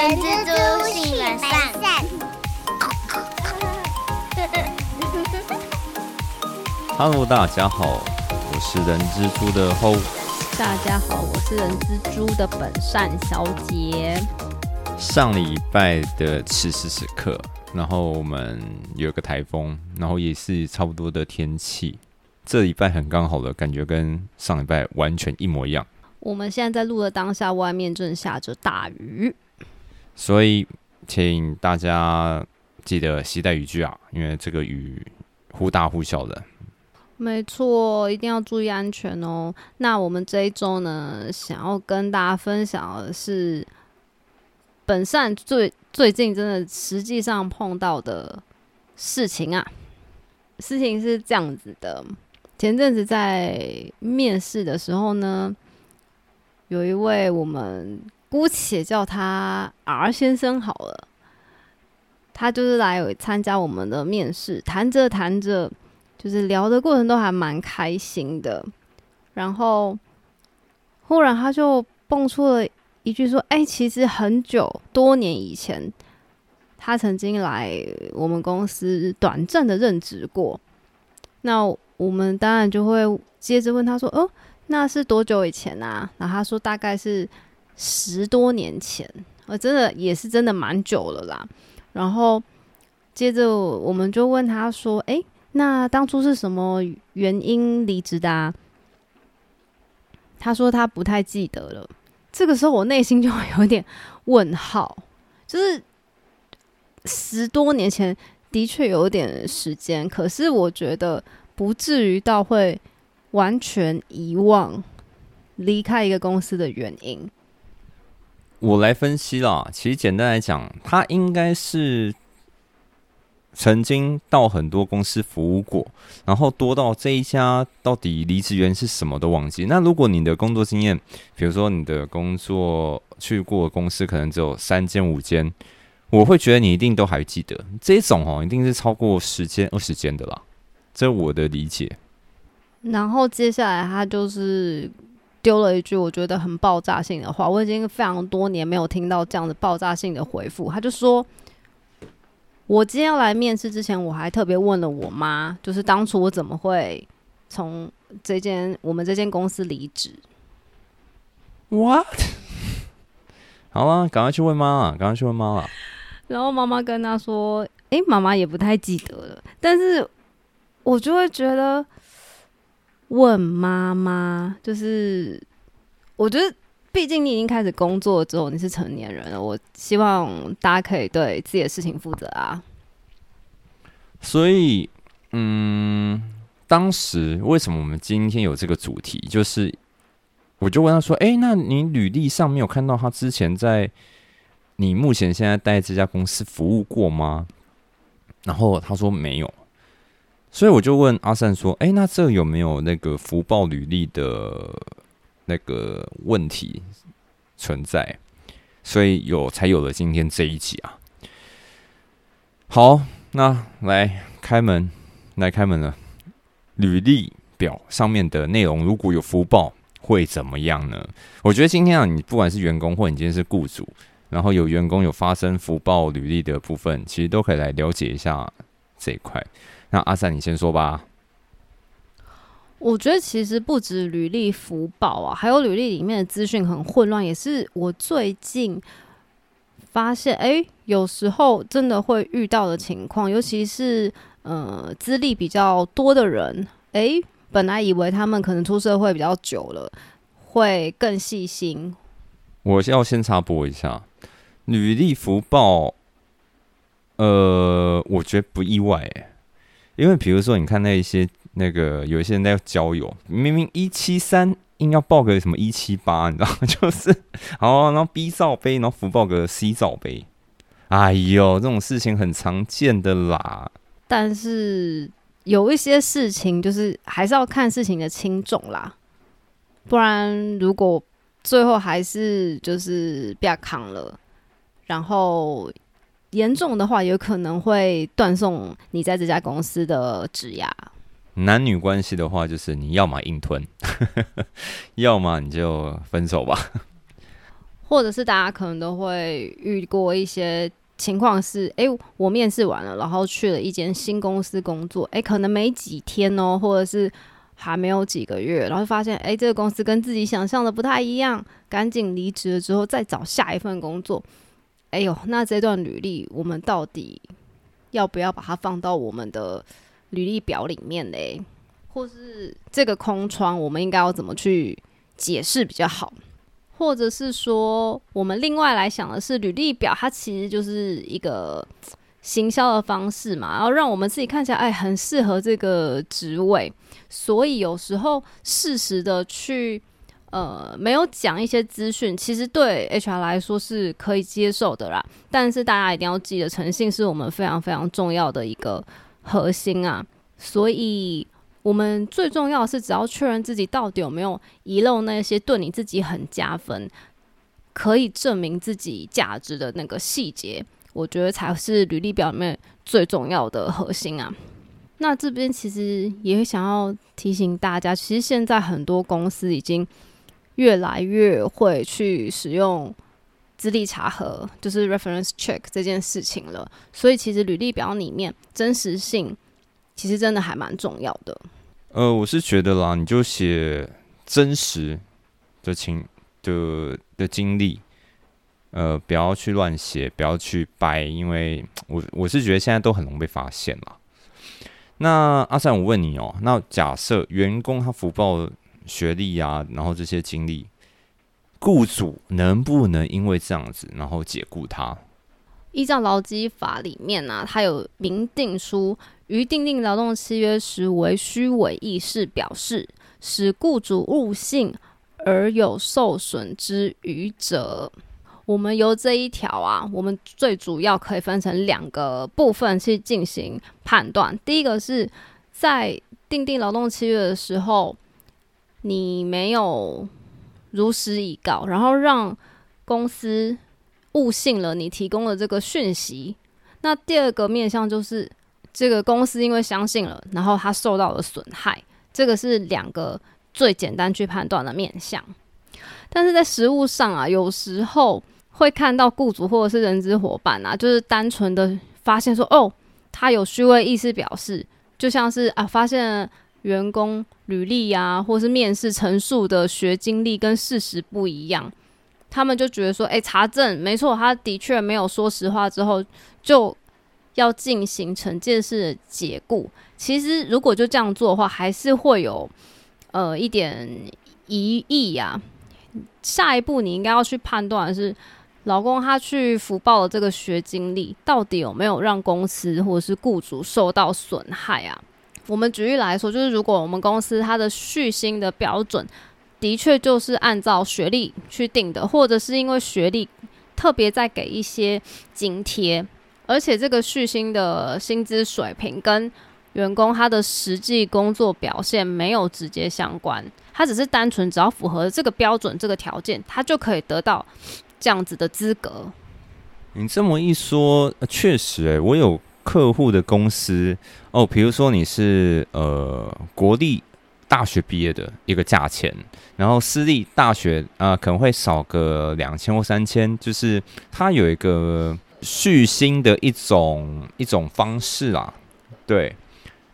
人蜘蛛性本善。Hello，大家好，我是人蜘蛛的 Ho。大家好，我是人蜘蛛的本善小姐。上礼拜的此时此刻，然后我们有个台风，然后也是差不多的天气。这礼拜很刚好的感觉，跟上礼拜完全一模一样。我们现在在录的当下，外面正下着大雨。所以，请大家记得携带雨具啊，因为这个雨忽大忽小的。没错，一定要注意安全哦。那我们这一周呢，想要跟大家分享的是，本善最最近真的实际上碰到的事情啊。事情是这样子的，前阵子在面试的时候呢，有一位我们姑且叫他 R 先生好了，他就是来参加我们的面试，谈着谈着。就是聊的过程都还蛮开心的，然后忽然他就蹦出了一句说：“哎、其实很久多年以前，他曾经来我们公司短暂的任职过。”那我们当然就会接着问他说：“哦，那是多久以前啊？”然后他说：“大概是十多年前，我，真的也是真的蛮久了啦。”然后接着我们就问他说：“哎、那当初是什么原因离职的？他说他不太记得了。这个时候我内心就会有点问号，就是十多年前的确有点时间，可是我觉得不至于到会完全遗忘离开一个公司的原因。我来分析啦，其实简单来讲，他应该是曾经到很多公司服务过，然后多到这一家到底离职原因是什么都忘记。那如果你的工作经验，比如说你的工作去过公司可能只有三间五间，我会觉得你一定都还记得。这种哦，一定是超过十间二十间的啦，这我的理解。然后接下来他就是丢了一句我觉得很爆炸性的话，我已经非常多年没有听到这样的爆炸性的回复。他就说：“我今天要来面试之前，我还特别问了我妈，就是当初我怎么会从这间我们这间公司离职。What？好啊，赶快去问妈啊，赶快去问妈啊。然后妈妈跟他说：“诶，妈妈也不太记得了。”但是我就会觉得问妈妈，就是我觉得，毕竟你已经开始工作之后，你是成年人了，我希望大家可以对自己的事情负责啊。所以，嗯，当时为什么我们今天有这个主题？就是我就问他说：“哎，那你履历上面有看到他之前在你目前现在待这家公司服务过吗？”然后他说没有，所以我就问阿善说：“诶，那这有没有那个福报履历的那个问题存在？”所以有才有了今天这一集啊。好，那来开门，来开门了。履历表上面的内容如果有福报，会怎么样呢？我觉得今天啊，你不管是员工或你今天是雇主，然后有员工有发生福报履历的部分，其实都可以来了解一下这一块。那阿善，你先说吧。我觉得其实不止履历福报啊，还有履历里面的资讯很混乱，也是我最近发现，哎、有时候真的会遇到的情况，尤其是呃资历比较多的人，哎、本来以为他们可能出社会比较久了，会更细心。我要先插播一下，履历福报，呃，我觉得不意外诶，因为比如说你看那一些那个有一些人在交友，明明一七三硬要报个什么一七八，你知道吗？就是好，然后 B 罩杯，然后福报个 C 罩杯，哎呦，这种事情很常见的啦。但是有一些事情就是还是要看事情的轻重啦，不然如果最后还是就是被扛了，然后严重的话，有可能会断送你在这家公司的职涯。男女关系的话，就是你要么硬吞，要么你就分手吧。或者是大家可能都会遇过一些情况是，诶，我面试完了，然后去了一间新公司工作，诶，可能没几天哦，或者是还没有几个月，然后发现，诶，这个公司跟自己想象的不太一样，赶紧离职了之后再找下一份工作。哎呦，那这段履历我们到底要不要把它放到我们的履历表里面嘞？或是这个空窗，我们应该要怎么去解释比较好？或者是说，我们另外来想的是，履历表它其实就是一个行销的方式嘛，然后让我们自己看起来哎很适合这个职位，所以有时候适时的去。呃，没有讲一些资讯，其实对 HR 来说是可以接受的啦。但是大家一定要记得，诚信是我们非常非常重要的一个核心啊。所以，我们最重要的是，只要确认自己到底有没有遗漏那些对你自己很加分、可以证明自己价值的那个细节，我觉得才是履历表里面最重要的核心啊。那这边其实也想要提醒大家，其实现在很多公司已经。越来越会去使用资历查核，就是 reference check 这件事情了。所以其实履历表里面真实性其实真的还蛮重要的。呃，我是觉得啦，你就写真实的情的的经历，呃，不要去乱写，不要去掰，因为 我我是觉得现在都很容易被发现了。那阿三，我问你哦，那假设员工他福报。学历啊，然后这些经历，雇主能不能因为这样子，然后解雇他？依照劳基法里面呢，它有明定书，于订定劳动契约时为虚伪意识表示，使雇主误信而有受损之余者，我们由这一条啊，我们最主要可以分成两个部分去进行判断。第一个是在订定劳动契约的时候。你没有如实以告，然后让公司误信了你提供的这个讯息。那第二个面向就是这个公司因为相信了，然后他受到了损害。这个是两个最简单去判断的面向。但是在实物上啊，有时候会看到雇主或者是人资伙伴啊，就是单纯的发现说，哦，他有虚伪意思表示，就像是啊，发现。员工履历啊，或是面试陈述的学经历跟事实不一样，他们就觉得说，哎，查证没错，他的确没有说实话，之后就要进行惩戒式的解雇。其实如果就这样做的话，还是会有呃一点疑义呀。下一步你应该要去判断是，老公他去福报的这个学经历，到底有没有让公司或者是雇主受到损害啊？我们举例来说，就是如果我们公司它的续薪的标准的确就是按照学历去定的，或者是因为学历特别在给一些津贴，而且这个续薪的薪资水平跟员工他的实际工作表现没有直接相关，他只是单纯只要符合这个标准、这个条件，他就可以得到这样子的资格。你这么一说，确实，诶，我有。客户的公司哦，比如说你是呃国立大学毕业的一个价钱，然后私立大学啊可能会少个两千或三千，就是它有一个续薪的一种一种方式啦。对，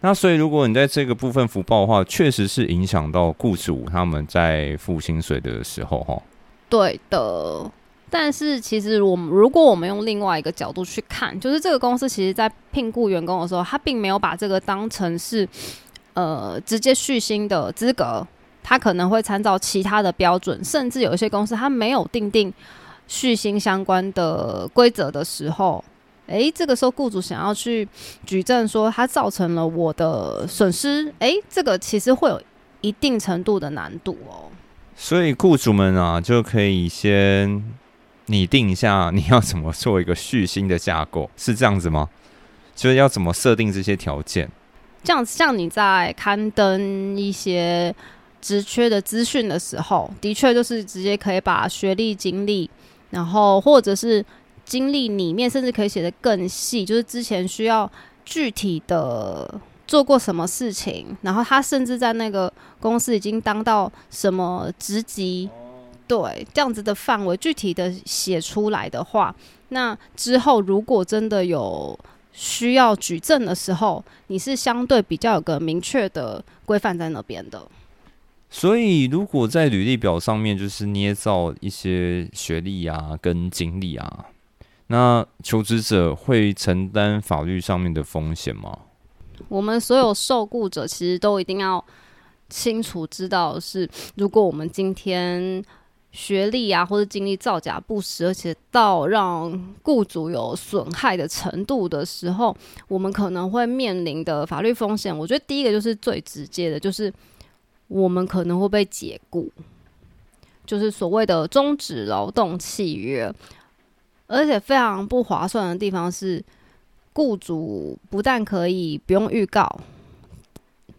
那所以如果你在这个部分福报的话，确实是影响到雇主他们在付薪水的时候哈。对的。但是其实，我们如果我们用另外一个角度去看，就是这个公司其实在聘雇员工的时候，他并没有把这个当成是呃直接续薪的资格，他可能会参照其他的标准，甚至有一些公司他没有定定续薪相关的规则的时候，诶，这个时候雇主想要去举证说他造成了我的损失，诶，这个其实会有一定程度的难度哦。所以雇主们啊，就可以先。拟定一下你要怎么做一个续薪的架构，是这样子吗？就是要怎么设定这些条件？这样像你在刊登一些职缺的资讯的时候，的确就是直接可以把学历、经历，然后或者是经历里面，甚至可以写的更细，就是之前需要具体的做过什么事情，然后他甚至在那个公司已经当到什么职级。对，这样子的范围具体的写出来的话，那之后如果真的有需要举证的时候，你是相对比较有个明确的规范在那边的。所以，如果在履历表上面就是捏造一些学历啊跟经历啊，那求职者会承担法律上面的风险吗？我们所有受雇者其实都一定要清楚知道，是如果我们今天学历啊或者经历造假不实，而且到让雇主有损害的程度的时候，我们可能会面临的法律风险。我觉得第一个就是最直接的，就是我们可能会被解雇，就是所谓的终止劳动契约。而且非常不划算的地方是，雇主不但可以不用预告，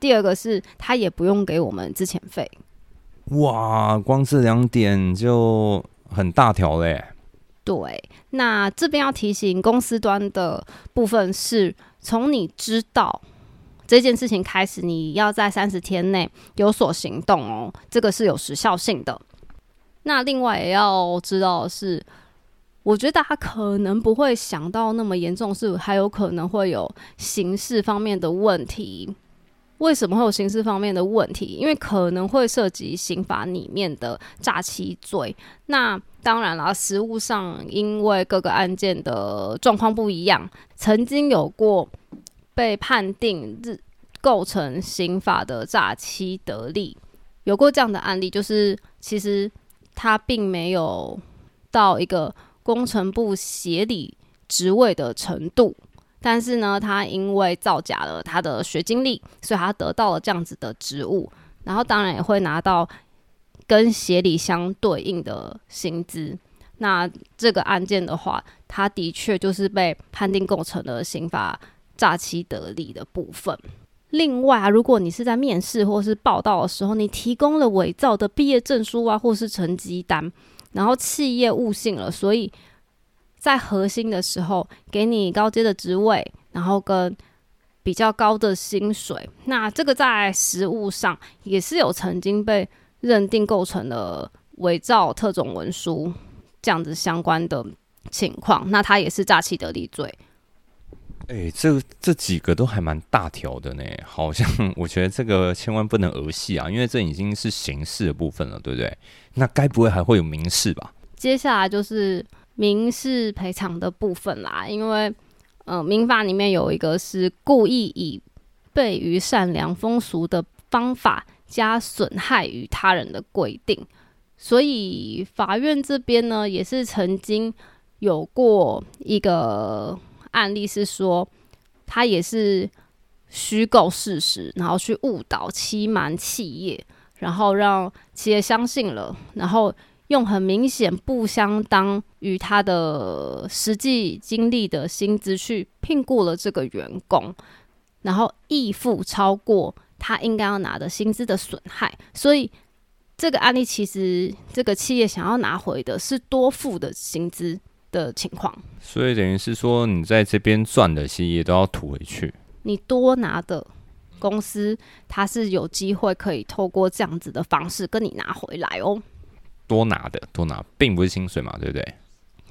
第二个是他也不用给我们资遣费。哇，光这两点就很大条嘞。对，那这边要提醒公司端的部分是，从你知道这件事情开始，你要在三十天内有所行动哦，这个是有时效性的。那另外也要知道的是，我觉得大家可能不会想到那么严重，是还有可能会有刑事方面的问题。为什么会有刑事方面的问题？因为可能会涉及刑法里面的诈欺罪。那当然了，实务上因为各个案件的状况不一样，曾经有过被判定日构成刑法的诈欺得利，有过这样的案例，就是其实他并没有到一个工程部协理职位的程度。但是呢，他因为造假了他的学经历，所以他得到了这样子的职务，然后当然也会拿到跟协理相对应的薪资。那这个案件的话，他的确就是被判定构成了刑法诈欺得利的部分。另外啊，如果你是在面试或是报道的时候，你提供了伪造的毕业证书啊，或是成绩单，然后企业误信了，所以。在核心的时候，给你高阶的职位，然后跟比较高的薪水，那这个在实务上也是有曾经被认定构成了伪造特种文书这样子相关的情况，那他也是诈欺得利罪。哎，这这几个都还蛮大条的呢，好像我觉得这个千万不能儿戏啊，因为这已经是刑事的部分了，对不对？那该不会还会有民事吧？接下来就是。民事赔偿的部分啦，因为，呃，民法里面有一个是故意以悖于善良风俗的方法加损害于他人的规定，所以法院这边呢，也是曾经有过一个案例，是说他也是虚构事实，然后去误导欺瞒企业，然后让企业相信了，然后。用很明显不相当于他的实际经历的薪资去聘雇了这个员工，然后义付超过他应该要拿的薪资的损害，所以这个案例其实这个企业想要拿回的是多付的薪资的情况。所以等于是说，你在这边赚的企业都要吐回去。你多拿的公司，它是有机会可以透过这样子的方式跟你拿回来哦。多拿的多拿，并不是薪水嘛，对不对？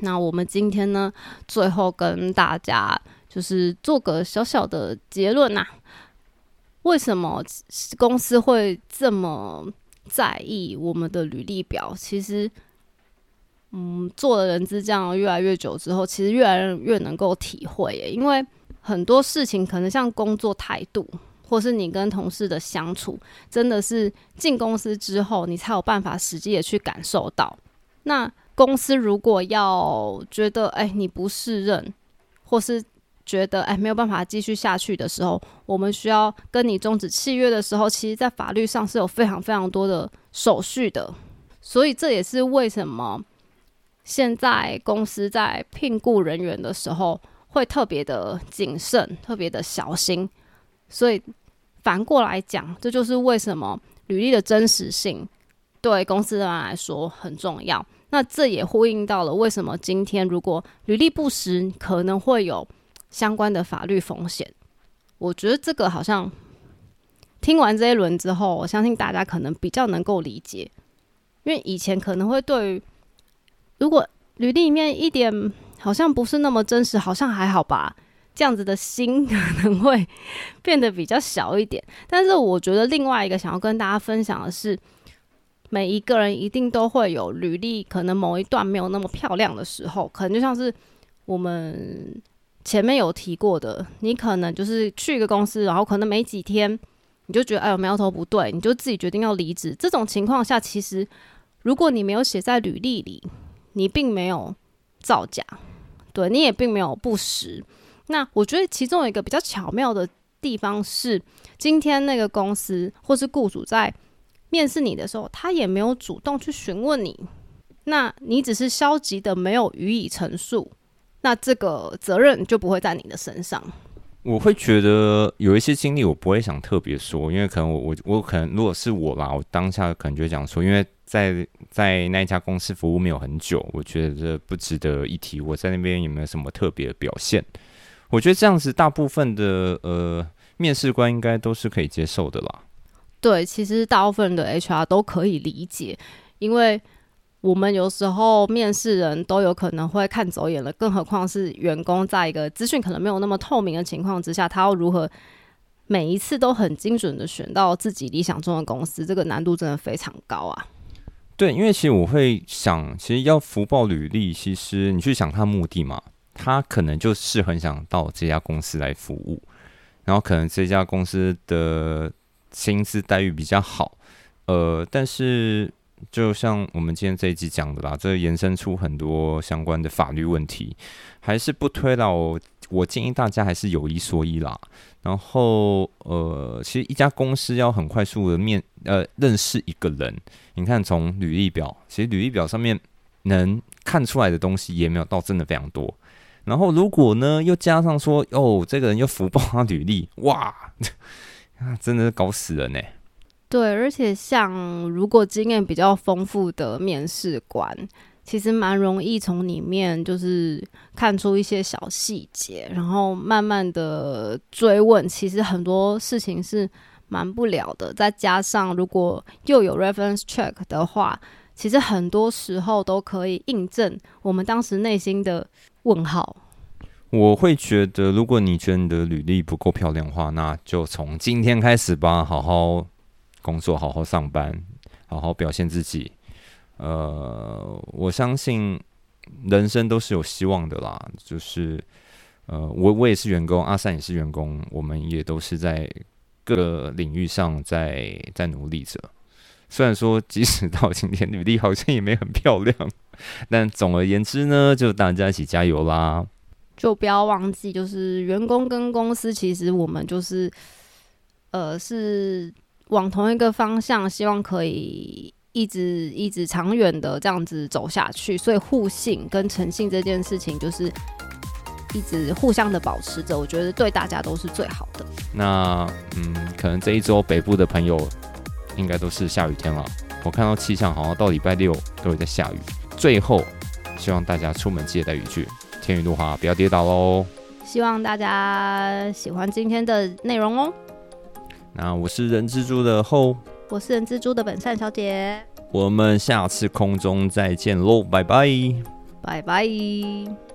那我们今天呢，最后跟大家就是做个小小的结论呐。为什么公司会这么在意我们的履历表？其实，嗯，做了人资这样越来越久之后，其实越来越能够体会，因为很多事情可能像工作态度。或是你跟同事的相处，真的是进公司之后，你才有办法实际的去感受到。那公司如果要觉得哎你不适任，或是觉得哎没有办法继续下去的时候，我们需要跟你终止契约的时候，其实在法律上是有非常非常多的手续的。所以这也是为什么现在公司在聘雇人员的时候会特别的谨慎，特别的小心。所以反过来讲，这就是为什么履历的真实性对公司的人来说很重要。那这也呼应到了为什么今天如果履历不实，可能会有相关的法律风险。我觉得这个好像听完这一轮之后，我相信大家可能比较能够理解因为以前可能会对于如果履历里面一点好像不是那么真实，好像还好吧，这样子的心可能会变得比较小一点。但是我觉得另外一个想要跟大家分享的是，每一个人一定都会有履历可能某一段没有那么漂亮的时候，可能就像是我们前面有提过的，你可能就是去一个公司，然后可能没几天。你就觉得哎呦苗头不对，你就自己决定要离职。这种情况下，其实如果你没有写在履历里，你并没有造假，对你也并没有不实。那我觉得其中有一个比较巧妙的地方是，今天那个公司或是雇主在面试你的时候，他也没有主动去询问你，那你只是消极的没有予以陈述，那这个责任就不会在你的身上。我会觉得有一些经历，我不会想特别说，因为可能我我我可能如果是我啦，我当下可能就讲说，因为在在那家公司服务没有很久，我觉得这不值得一提。我在那边有没有什么特别的表现？我觉得这样子，大部分的呃面试官应该都是可以接受的啦。对，其实大部分的 HR 都可以理解，因为。我们有时候面试人都有可能会看走眼了，更何况是员工，在一个资讯可能没有那么透明的情况之下，他要如何每一次都很精准的选到自己理想中的公司，这个难度真的非常高啊。对，因为其实我会想，其实要福报履历，其实你去想他目的嘛，他可能就是很想到这家公司来服务，然后可能这家公司的薪资待遇比较好，呃，但是。就像我们今天这一集讲的啦，这延伸出很多相关的法律问题，还是不推了。我我建议大家还是有一说一啦。然后呃，其实一家公司要很快速的面呃认识一个人，你看从履历表，其实履历表上面能看出来的东西也没有到真的非常多。然后如果呢又加上说哦，这个人又福报他履历，哇，真的是搞死人呢。对，而且像如果经验比较丰富的面试官，其实蛮容易从里面就是看出一些小细节，然后慢慢的追问。其实很多事情是瞒不了的。再加上如果又有 reference check 的话，其实很多时候都可以印证我们当时内心的问号。我会觉得，如果你觉得你的履历不够漂亮的话，那就从今天开始吧，好好。工作好好上班，好好表现自己。呃，我相信人生都是有希望的啦。就是，呃，我我也是员工，阿善也是员工，我们也都是在各个领域上在在努力着。虽然说，即使到今天履历好像也没很漂亮，但总而言之呢，就大家一起加油啦！就不要忘记，就是员工跟公司，其实我们就是，呃，是。往同一个方向，希望可以一直一直长远的这样子走下去。所以互信跟诚信这件事情，就是一直互相的保持着，我觉得对大家都是最好的。那嗯，可能这一周北部的朋友应该都是下雨天了。我看到气象好像到礼拜六都会在下雨。最后，希望大家出门记得带雨具，天雨路滑不要跌倒喽。希望大家喜欢今天的内容哦。那我是人蜘蛛的后，我是人蜘蛛的本善小姐，我们下次空中再见喽，拜拜，拜拜。